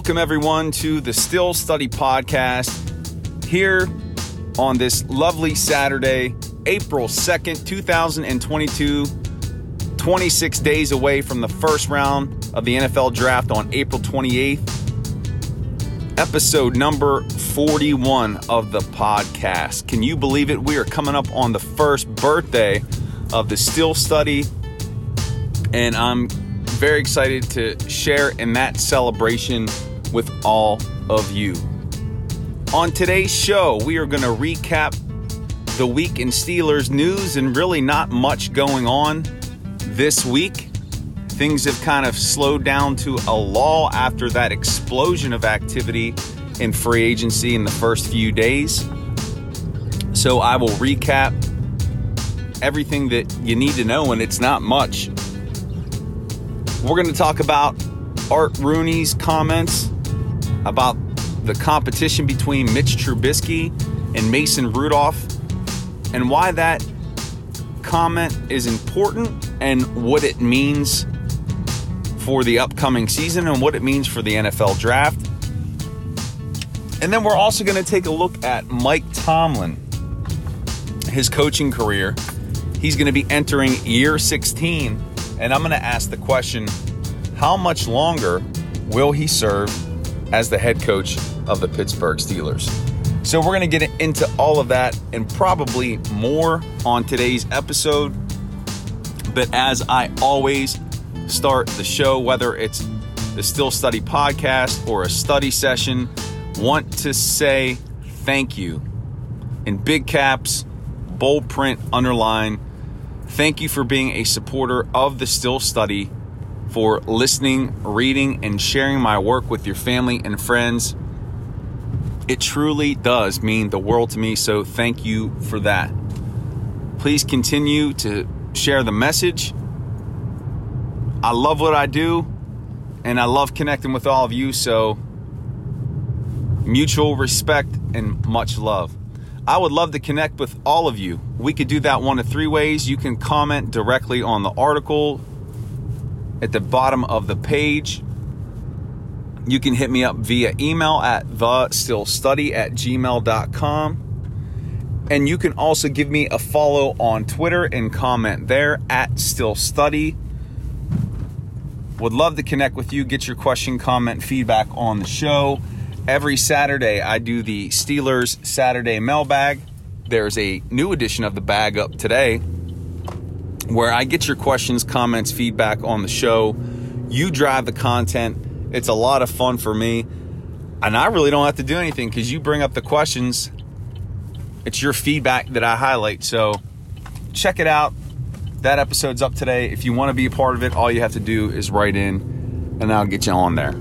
Welcome, everyone, to the Steel Study Podcast here on this lovely Saturday, April 2nd, 2022. 26 days away from the first round of the NFL draft on April 28th. Episode number 41 of the podcast. Can you believe it? We are coming up on the first birthday of the Steel Study, and I'm very excited to share in that celebration with all of you. On today's show, we are going to recap the week in Steelers news and really not much going on this week. Things have kind of slowed down to a lull after that explosion of activity in free agency in the first few days. So I will recap everything that you need to know, and it's not much. We're going to talk about Art Rooney's comments about the competition between Mitch Trubisky and Mason Rudolph and why that comment is important and what it means for the upcoming season and what it means for the NFL draft. And then we're also going to take a look at Mike Tomlin, his coaching career. He's going to be entering year 16 and I'm going to ask the question how much longer will he serve as the head coach of the Pittsburgh Steelers? So, we're going to get into all of that and probably more on today's episode. But as I always start the show, whether it's the Steel Study podcast or a study session, want to say thank you in big caps, bold print, underline Thank you for being a supporter of the Steel Study, for listening, reading, and sharing my work with your family and friends. It truly does mean the world to me, so thank you for that. Please continue to share the message. I love what I do, and I love connecting with all of you, so mutual respect and much love. I would love to connect with all of you. We could do that one of three ways. You can comment directly on the article at the bottom of the page. You can hit me up via email at thesteelstudy at gmail.com. And you can also give me a follow on Twitter and comment there at steelstudy. Would love to connect with you, get your question, comment, feedback on the show. Every Saturday, I do the Steelers Saturday mailbag. There's a new edition of the bag up today where I get your questions, comments, feedback on the show. You drive the content. It's a lot of fun for me. And I really don't have to do anything because you bring up the questions. It's your feedback that I highlight. So check it out. That episode's up today. If you want to be a part of it, all you have to do is write in and I'll get you on there.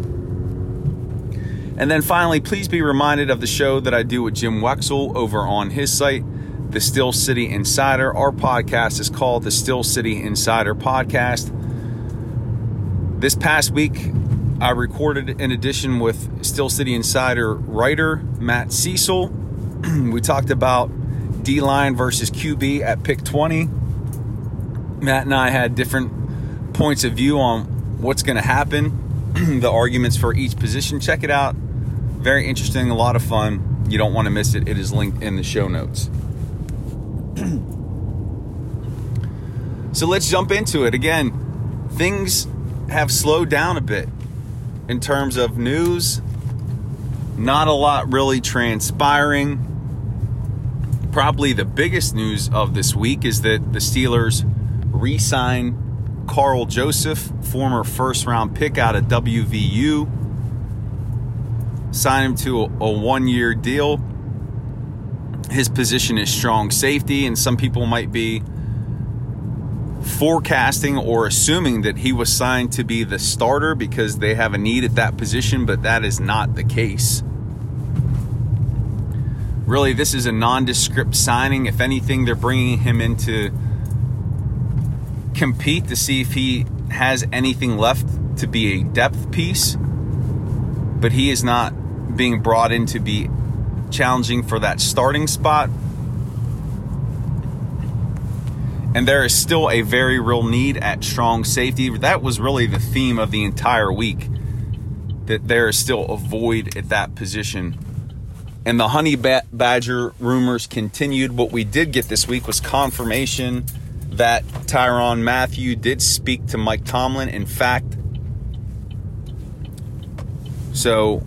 And then finally, please be reminded of the show that I do with Jim Wexell over on his site, The Steel City Insider. Our podcast is called The Steel City Insider Podcast. This past week, I recorded an edition with Steel City Insider writer Matt Cecil. we talked about D line versus QB at pick 20. Matt and I had different points of view on what's going to happen, the arguments for each position. Check it out very interesting, a lot of fun. You don't want to miss it. It is linked in the show notes. so let's jump into it. Again, things have slowed down a bit in terms of news. Not a lot really transpiring. Probably the biggest news of this week is that the Steelers re sign Karl Joseph, former first round pick out of WVU sign him to a, one year deal. His position is strong safety, and some people might be forecasting or assuming that he was signed to be the starter because they have a need at that position, but that is not the case. Really, this is a nondescript signing. If anything, they're bringing him in to compete to see if he has anything left to be a depth piece. But he is not being brought in to be challenging for that starting spot. And there is still a very real need at strong safety. That was really the theme of the entire week. that there is still a void at that position. And the Honey Badger rumors continued. What we did get this week was confirmation that Tyrann Mathieu did speak to Mike Tomlin. In fact, so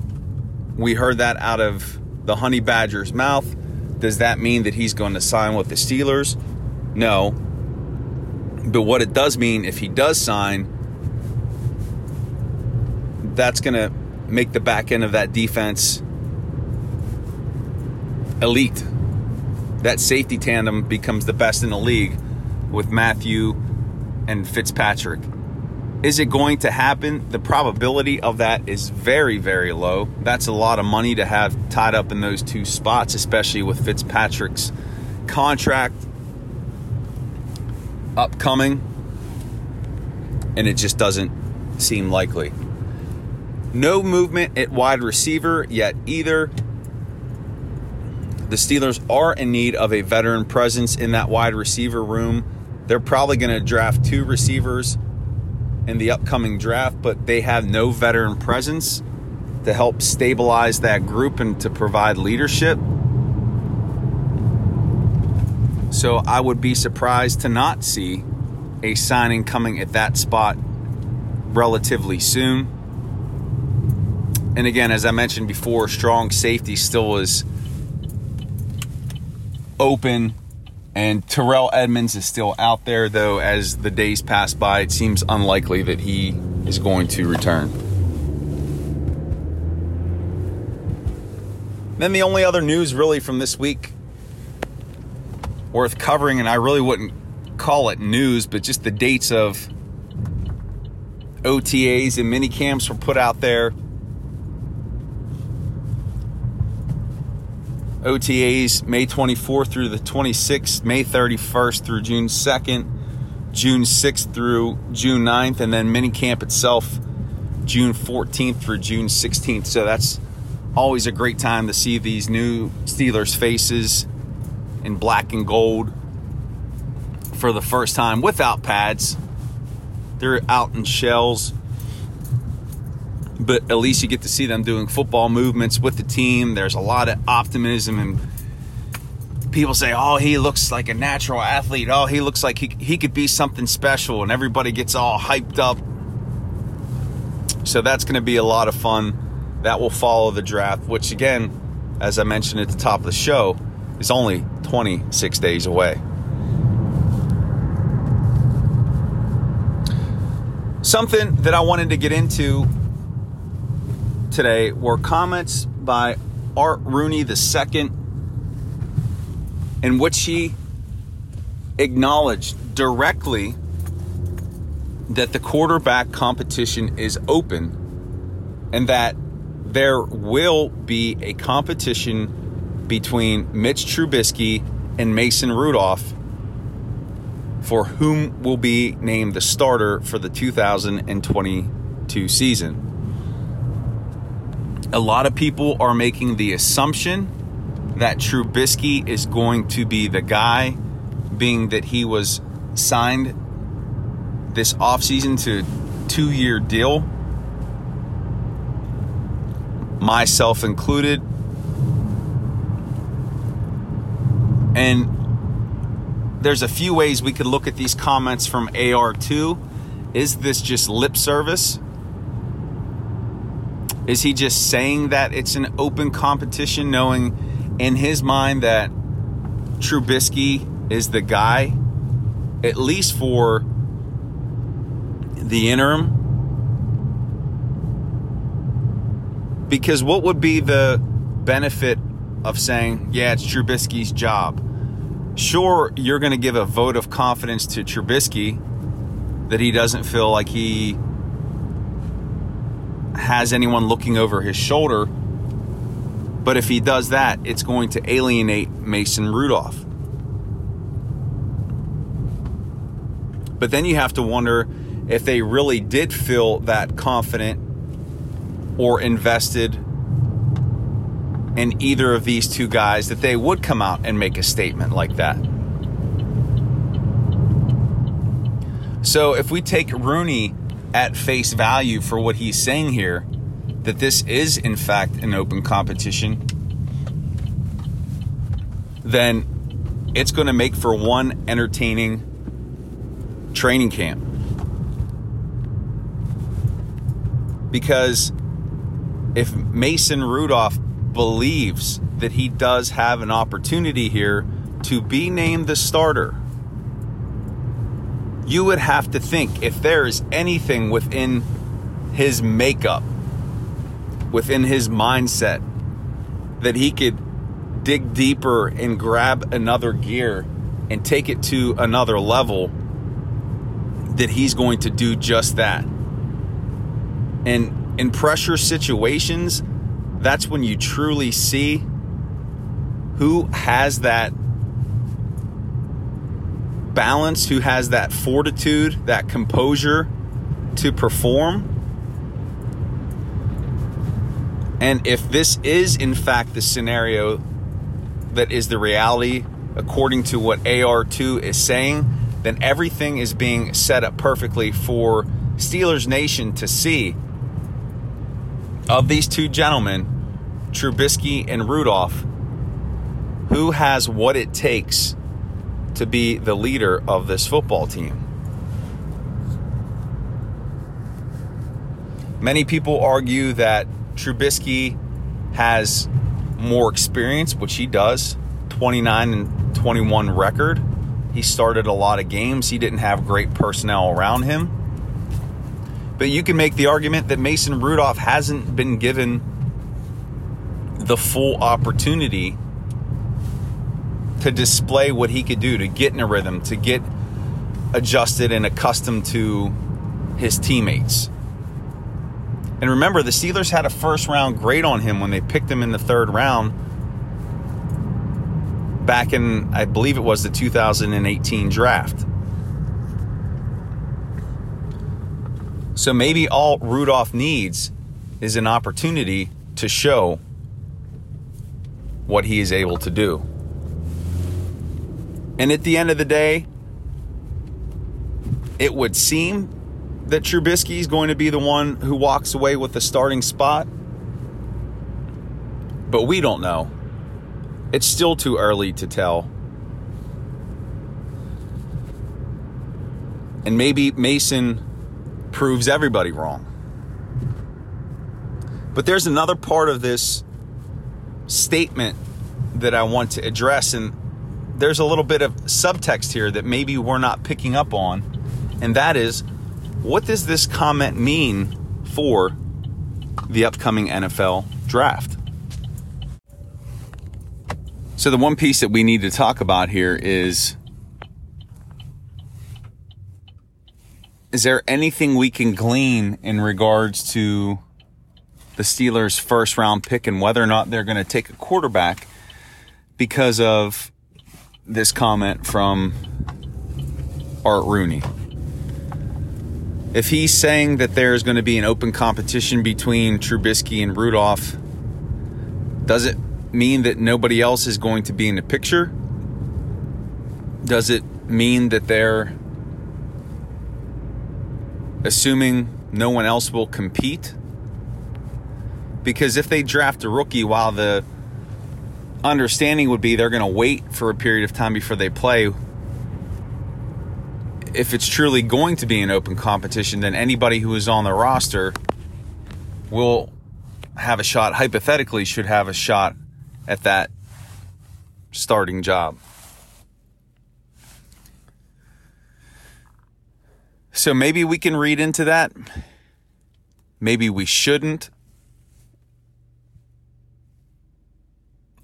we heard that out of the Honey Badger's mouth. Does that mean that he's going to sign with the Steelers? No. But what it does mean, if he does sign, that's going to make the back end of that defense elite. That safety tandem becomes the best in the league with Mathieu and Fitzpatrick. Is it going to happen? The probability of that is very, very low. That's a lot of money to have tied up in those two spots, especially with Fitzpatrick's contract upcoming. And it just doesn't seem likely. No movement at wide receiver yet either. The Steelers are in need of a veteran presence in that wide receiver room. They're probably going to draft two receivers in the upcoming draft, but they have no veteran presence to help stabilize that group and to provide leadership. So I would be surprised to not see a signing coming at that spot relatively soon. And again, as I mentioned before, strong safety still is open. And Terrell Edmunds is still out there, though, as the days pass by, it seems unlikely that he is going to return. Then the only other news really from this week worth covering, and I really wouldn't call it news, but just the dates of OTAs and mini camps were put out there. OTAs May 24th through the 26th, May 31st through June 2nd, June 6th through June 9th, and then mini camp itself June 14th through June 16th. So that's always a great time to see these new Steelers faces in black and gold for the first time without pads. They're out in shells but at least you get to see them doing football movements with the team. There's a lot of optimism and people say, "Oh, he looks like a natural athlete. Oh, he looks like he he could be something special." And everybody gets all hyped up. So that's going to be a lot of fun. That will follow the draft, which again, as I mentioned at the top of the show, is only 26 days away. Something that I wanted to get into today were comments by Art Rooney II, in which he acknowledged directly that the quarterback competition is open and that there will be a competition between Mitch Trubisky and Mason Rudolph for whom will be named the starter for the 2022 season a lot of people are making the assumption that Trubisky is going to be the guy, being that he was signed this offseason to a two year deal, myself included. And there's a few ways we could look at these comments from AR2. Is this just lip service? Is he just saying that it's an open competition, knowing in his mind that Trubisky is the guy, at least for the interim? Because what would be the benefit of saying, yeah, it's Trubisky's job? Sure, you're going to give a vote of confidence to Trubisky that he doesn't feel like he has anyone looking over his shoulder. But if he does that, it's going to alienate Mason Rudolph. But then you have to wonder if they really did feel that confident or invested in either of these two guys that they would come out and make a statement like that. So if we take Rooney at face value for what he's saying here, that this is, in fact, an open competition, then it's going to make for one entertaining training camp. Because if Mason Rudolph believes that he does have an opportunity here to be named the starter, you would have to think if there is anything within his makeup, within his mindset, that he could dig deeper and grab another gear and take it to another level, that he's going to do just that. And in pressure situations, that's when you truly see who has that balance, who has that fortitude, that composure to perform. And if this is in fact the scenario that is the reality according to what AR2 is saying, then everything is being set up perfectly for Steelers Nation to see of these two gentlemen, Trubisky and Rudolph, who has what it takes to be the leader of this football team. Many people argue that Trubisky has more experience, which he does 29 and 21 record. He started a lot of games. He didn't have great personnel around him. But you can make the argument that Mason Rudolph hasn't been given the full opportunity to display what he could do, to get in a rhythm, to get adjusted and accustomed to his teammates. And remember, the Steelers had a first round grade on him when they picked him in the third round back in, I believe it was the 2018 draft. So maybe all Rudolph needs is an opportunity to show what he is able to do. And at the end of the day, it would seem that Trubisky is going to be the one who walks away with the starting spot. But we don't know. It's still too early to tell. And maybe Mason proves everybody wrong. But there's another part of this statement that I want to address, and there's a little bit of subtext here that maybe we're not picking up on, and that is what does this comment mean for the upcoming NFL draft? So, the one piece that we need to talk about here is Is there anything we can glean in regards to the Steelers' first round pick and whether or not they're going to take a quarterback because of this comment from Art Rooney. If he's saying that there's going to be an open competition between Trubisky and Rudolph, does it mean that nobody else is going to be in the picture? Does it mean that they're assuming no one else will compete? Because if they draft a rookie while the understanding would be they're going to wait for a period of time before they play. If it's truly going to be an open competition, then anybody who is on the roster will have a shot, hypothetically, should have a shot at that starting job. So maybe we can read into that. Maybe we shouldn't.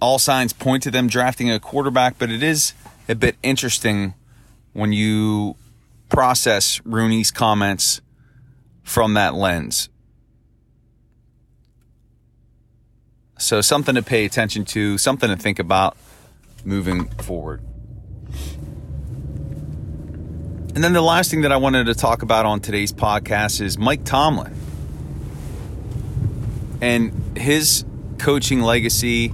All signs point to them drafting a quarterback, but it is a bit interesting when you process Rooney's comments from that lens. So, something to pay attention to, something to think about moving forward. And then the last thing that I wanted to talk about on today's podcast is Mike Tomlin and his coaching legacy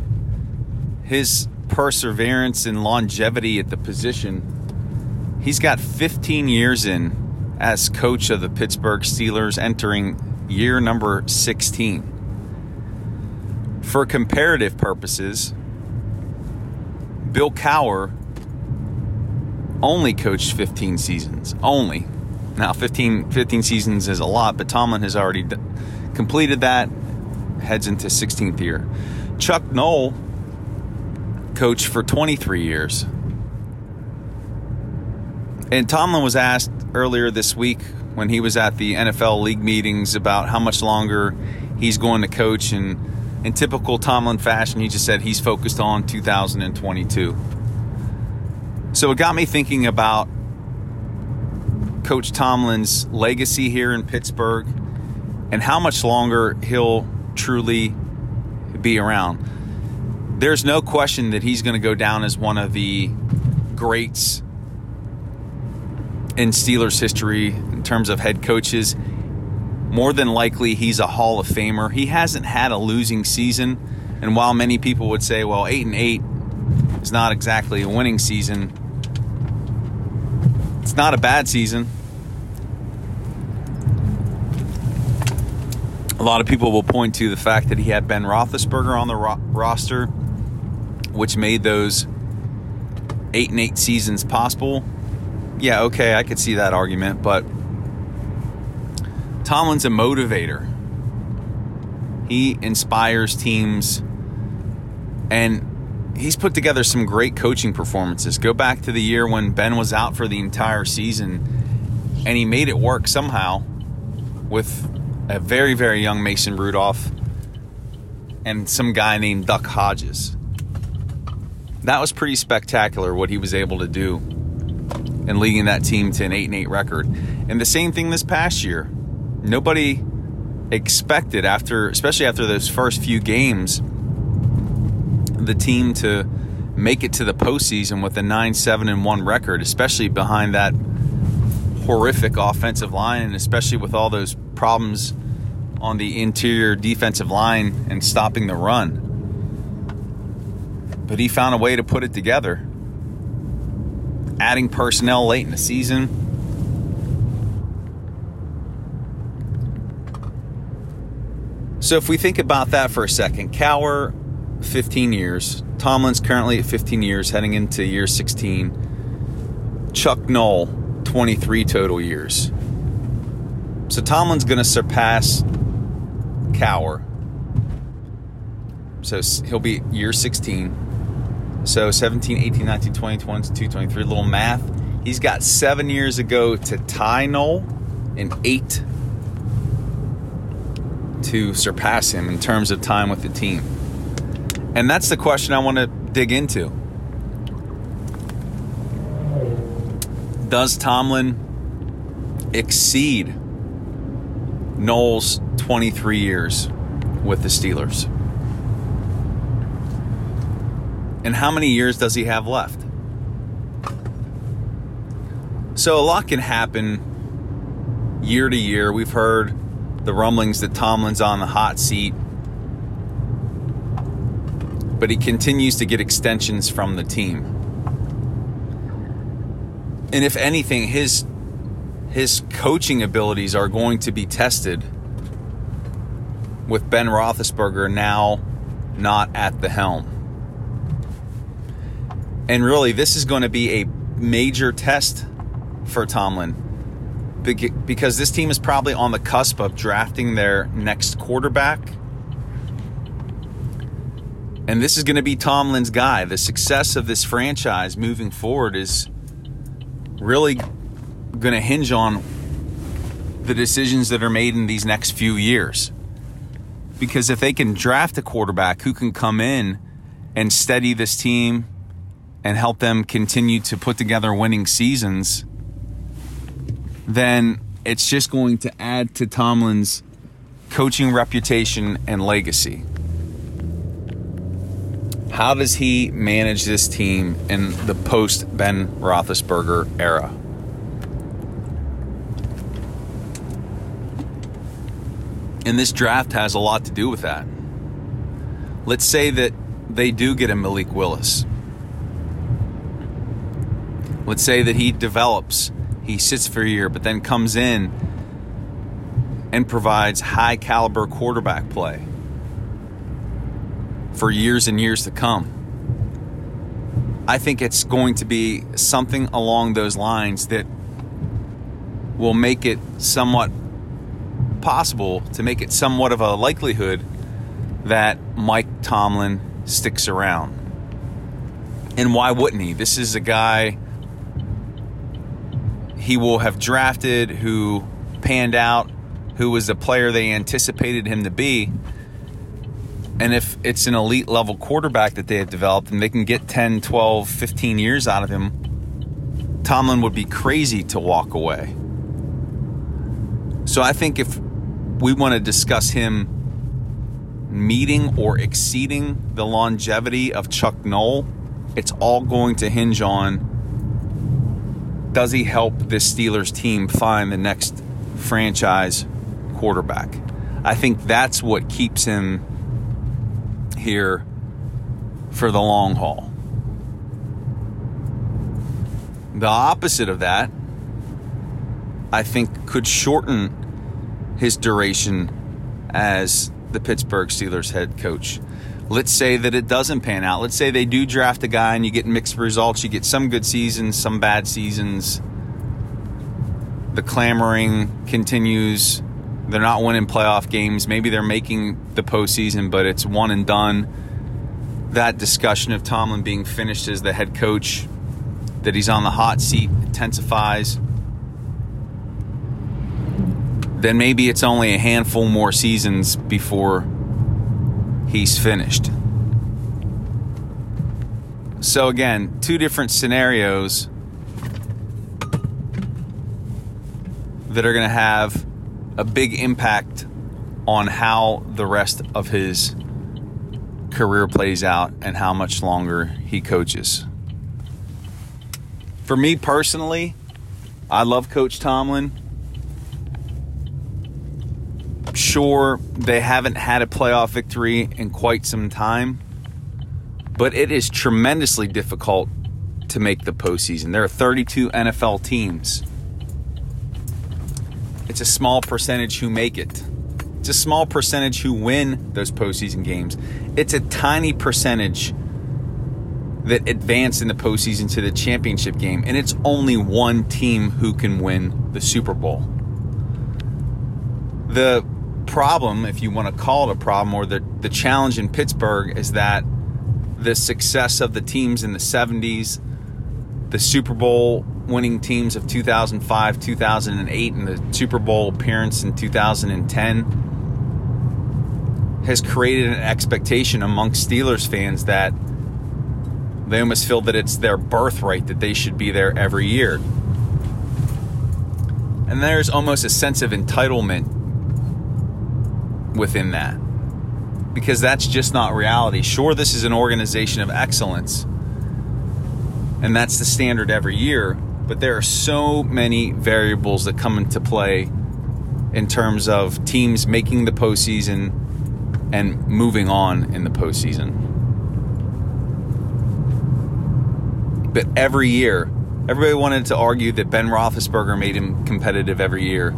his perseverance and longevity at the position, he's got 15 years in as coach of the Pittsburgh Steelers, entering year number 16. For comparative purposes, Bill Cowher only coached 15 seasons. Only. Now, 15, 15 seasons is a lot, but Tomlin has already d- completed that, heads into 16th year. Chuck Noll coached for 23 years. And Tomlin was asked earlier this week when he was at the NFL league meetings about how much longer he's going to coach. And in typical Tomlin fashion, he just said he's focused on 2022. So it got me thinking about Coach Tomlin's legacy here in Pittsburgh and how much longer he'll truly be around. There's no question that he's going to go down as one of the greats in Steelers history in terms of head coaches. More than likely, he's a Hall of Famer. He hasn't had a losing season, and while many people would say, "Well, eight and eight is not exactly a winning season," it's not a bad season. A lot of people will point to the fact that he had Ben Roethlisberger on the ro- roster, which made those eight and eight seasons possible yeah, okay, I could see that argument, but Tomlin's a motivator. He inspires teams and he's put together some great coaching performances. Go back to the year when Ben was out for the entire season and he made it work somehow with a very, very young Mason Rudolph and some guy named Duck Hodges. That was pretty spectacular what he was able to do and leading that team to an 8 and 8 record. And the same thing this past year. Nobody expected after especially after those first few games the team to make it to the postseason with a 9-7 and 1 record, especially behind that horrific offensive line and especially with all those problems on the interior defensive line and stopping the run. But he found a way to put it together adding personnel late in the season. So if we think about that for a second, Cowher, 15 years. Tomlin's currently at 15 years, heading into year 16. Chuck Noll, 23 total years. So Tomlin's going to surpass Cowher. So he'll be year 16. So 17, 18, 19, 20, 22, 23, little math. He's got seven years ago to tie Noll and eight to surpass him in terms of time with the team. And that's the question I want to dig into. Does Tomlin exceed Noll's 23 years with the Steelers? And how many years does he have left? So a lot can happen year to year. We've heard the rumblings that Tomlin's on the hot seat, but he continues to get extensions from the team. And if anything, his his coaching abilities are going to be tested with Ben Roethlisberger now not at the helm. And really, this is going to be a major test for Tomlin because this team is probably on the cusp of drafting their next quarterback. And this is going to be Tomlin's guy. The success of this franchise moving forward is really going to hinge on the decisions that are made in these next few years. Because if they can draft a quarterback who can come in and steady this team and help them continue to put together winning seasons, then it's just going to add to Tomlin's coaching reputation and legacy. How does he manage this team in the post Ben Roethlisberger era? And this draft has a lot to do with that. Let's say that they do get a Malik Willis. Let's say that he develops, he sits for a year, but then comes in and provides high caliber quarterback play. for years and years to come. I think it's going to be something along those lines that will make it somewhat possible to make it somewhat of a likelihood that Mike Tomlin sticks around. And why wouldn't he? This is a guy he will have drafted who panned out, who was the player they anticipated him to be. And if it's an elite level quarterback that they have developed and they can get 10, 12, 15 years out of him, Tomlin would be crazy to walk away. So I think if we want to discuss him meeting or exceeding the longevity of Chuck Noll, it's all going to hinge on does he help this Steelers team find the next franchise quarterback? I think that's what keeps him here for the long haul. The opposite of that, I think, could shorten his duration as the Pittsburgh Steelers head coach. Let's say that it doesn't pan out. Let's say they do draft a guy and you get mixed results. You get some good seasons, some bad seasons. The clamoring continues. They're not winning playoff games. Maybe they're making the postseason, but it's one and done. That discussion of Tomlin being finished as the head coach, that he's on the hot seat, intensifies then maybe it's only a handful more seasons before he's finished. So, again, two different scenarios that are going to have a big impact on how the rest of his career plays out and how much longer he coaches. For me personally, I love Coach Tomlin sure they haven't had a playoff victory in quite some time, but it is tremendously difficult to make the postseason. There are 32 NFL teams. It's a small percentage who make it. It's a small percentage who win those postseason games. It's a tiny percentage that advance in the postseason to the championship game, and it's only one team who can win the Super Bowl. The problem, if you want to call it a problem, or the, the challenge in Pittsburgh is that the success of the teams in the 70s, the Super Bowl winning teams of 2005, 2008, and the Super Bowl appearance in 2010 has created an expectation amongst Steelers fans that they almost feel that it's their birthright that they should be there every year. And there's almost a sense of entitlement within that because that's just not reality. Sure, this is an organization of excellence, and that's the standard every year, but there are so many variables that come into play in terms of teams making the postseason and moving on in the postseason. But every year, everybody wanted to argue that Ben Roethlisberger made him competitive every year.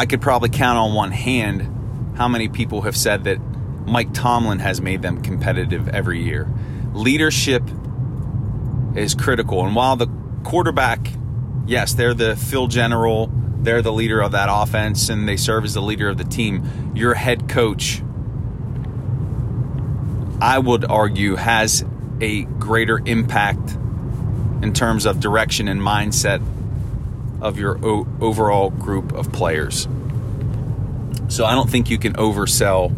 I could probably count on one hand how many people have said that Mike Tomlin has made them competitive every year. Leadership is critical. And while the quarterback, yes, they're the field general, they're the leader of that offense, and they serve as the leader of the team, your head coach, I would argue, has a greater impact in terms of direction and mindset of your o- overall group of players. So I don't think you can oversell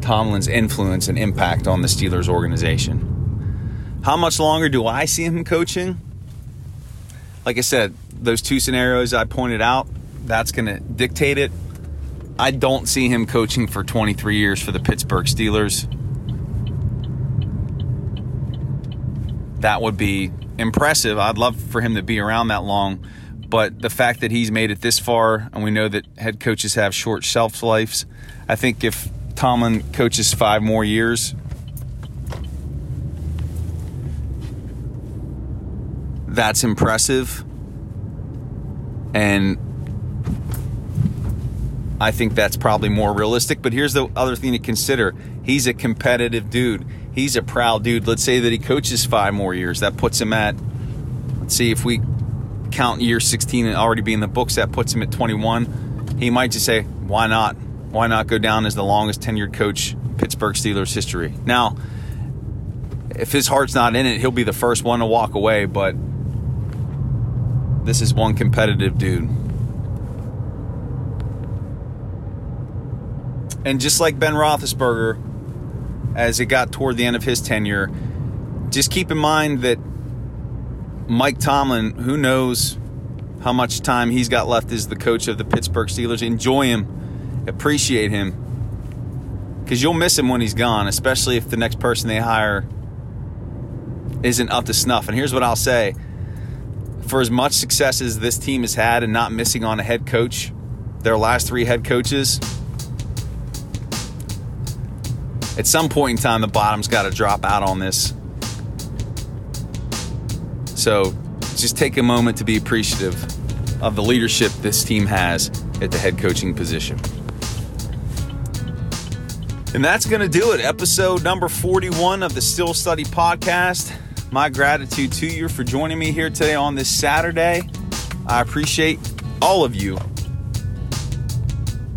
Tomlin's influence and impact on the Steelers organization. How much longer do I see him coaching? Like I said, those two scenarios I pointed out, that's going to dictate it. I don't see him coaching for 23 years for the Pittsburgh Steelers. That would be impressive. I'd love for him to be around that long but the fact that he's made it this far, and we know that head coaches have short shelf lives, I think if Tomlin coaches five more years, that's impressive. And I think that's probably more realistic. But here's the other thing to consider he's a competitive dude, he's a proud dude. Let's say that he coaches five more years. That puts him at, let's see, if we count year 16 and already be in the books, that puts him at 21. He might just say, why not? Why not go down as the longest tenured coach Pittsburgh Steelers history? Now, if his heart's not in it, he'll be the first one to walk away, but this is one competitive dude. And just like Ben Roethlisberger, as it got toward the end of his tenure, just keep in mind that Mike Tomlin, who knows how much time he's got left as the coach of the Pittsburgh Steelers, enjoy him, appreciate him, because you'll miss him when he's gone, especially if the next person they hire isn't up to snuff. And here's what I'll say for as much success as this team has had and not missing on a head coach, their last three head coaches, at some point in time, the bottom's got to drop out on this. So just take a moment to be appreciative of the leadership this team has at the head coaching position. And that's going to do it. Episode number 41 of the Steel Study Podcast. My gratitude to you for joining me here today on this Saturday. I appreciate all of you.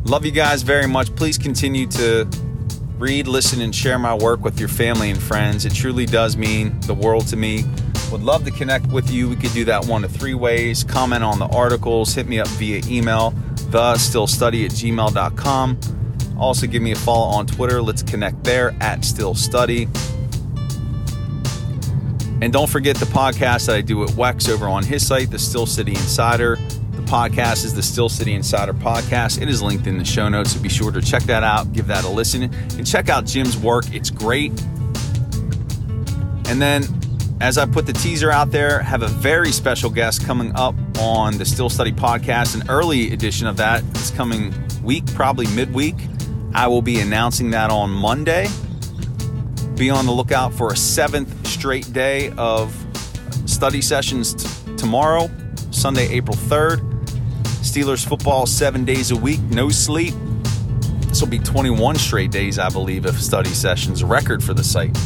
Love you guys very much. Please continue to read, listen, and share my work with your family and friends. It truly does mean the world to me. Would love to connect with you. We could do that one of three ways. Comment on the articles, hit me up via email, the steelstudy at gmail.com. Also, give me a follow on Twitter. Let's connect there at Steel Study. And don't forget the podcast that I do at Wex over on his site, the Steel City Insider The podcast is the Steel City Insider podcast. It is linked in the show notes, so be sure to check that out, give that a listen, and check out Jim's work. It's great. And then, as I put the teaser out there, have a very special guest coming up on the Steel Study podcast. An early edition of that is coming week, probably midweek. I will be announcing that on Monday. Be on the lookout for a seventh straight day of study sessions t- tomorrow, Sunday, April 3rd. Steelers football seven days a week, no sleep. This will be 21 straight days, I believe, of study sessions, record for the site.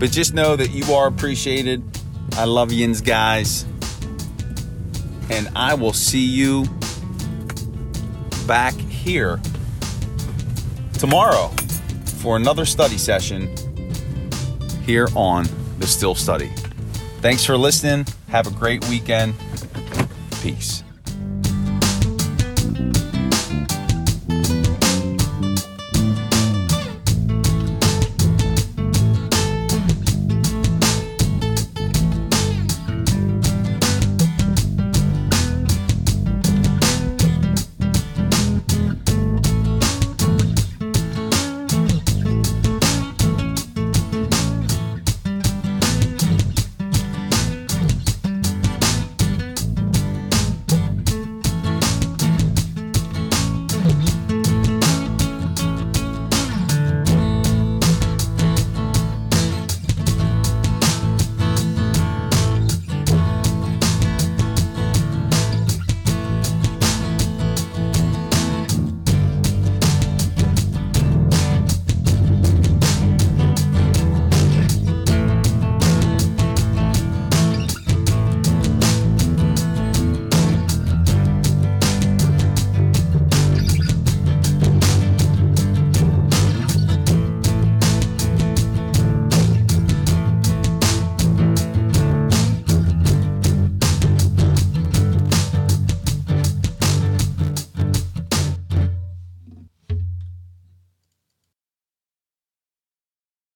But just know that you are appreciated. I love yins, guys. And I will see you back here tomorrow for another study session here on the Steel Study. Thanks for listening. Have a great weekend. Peace.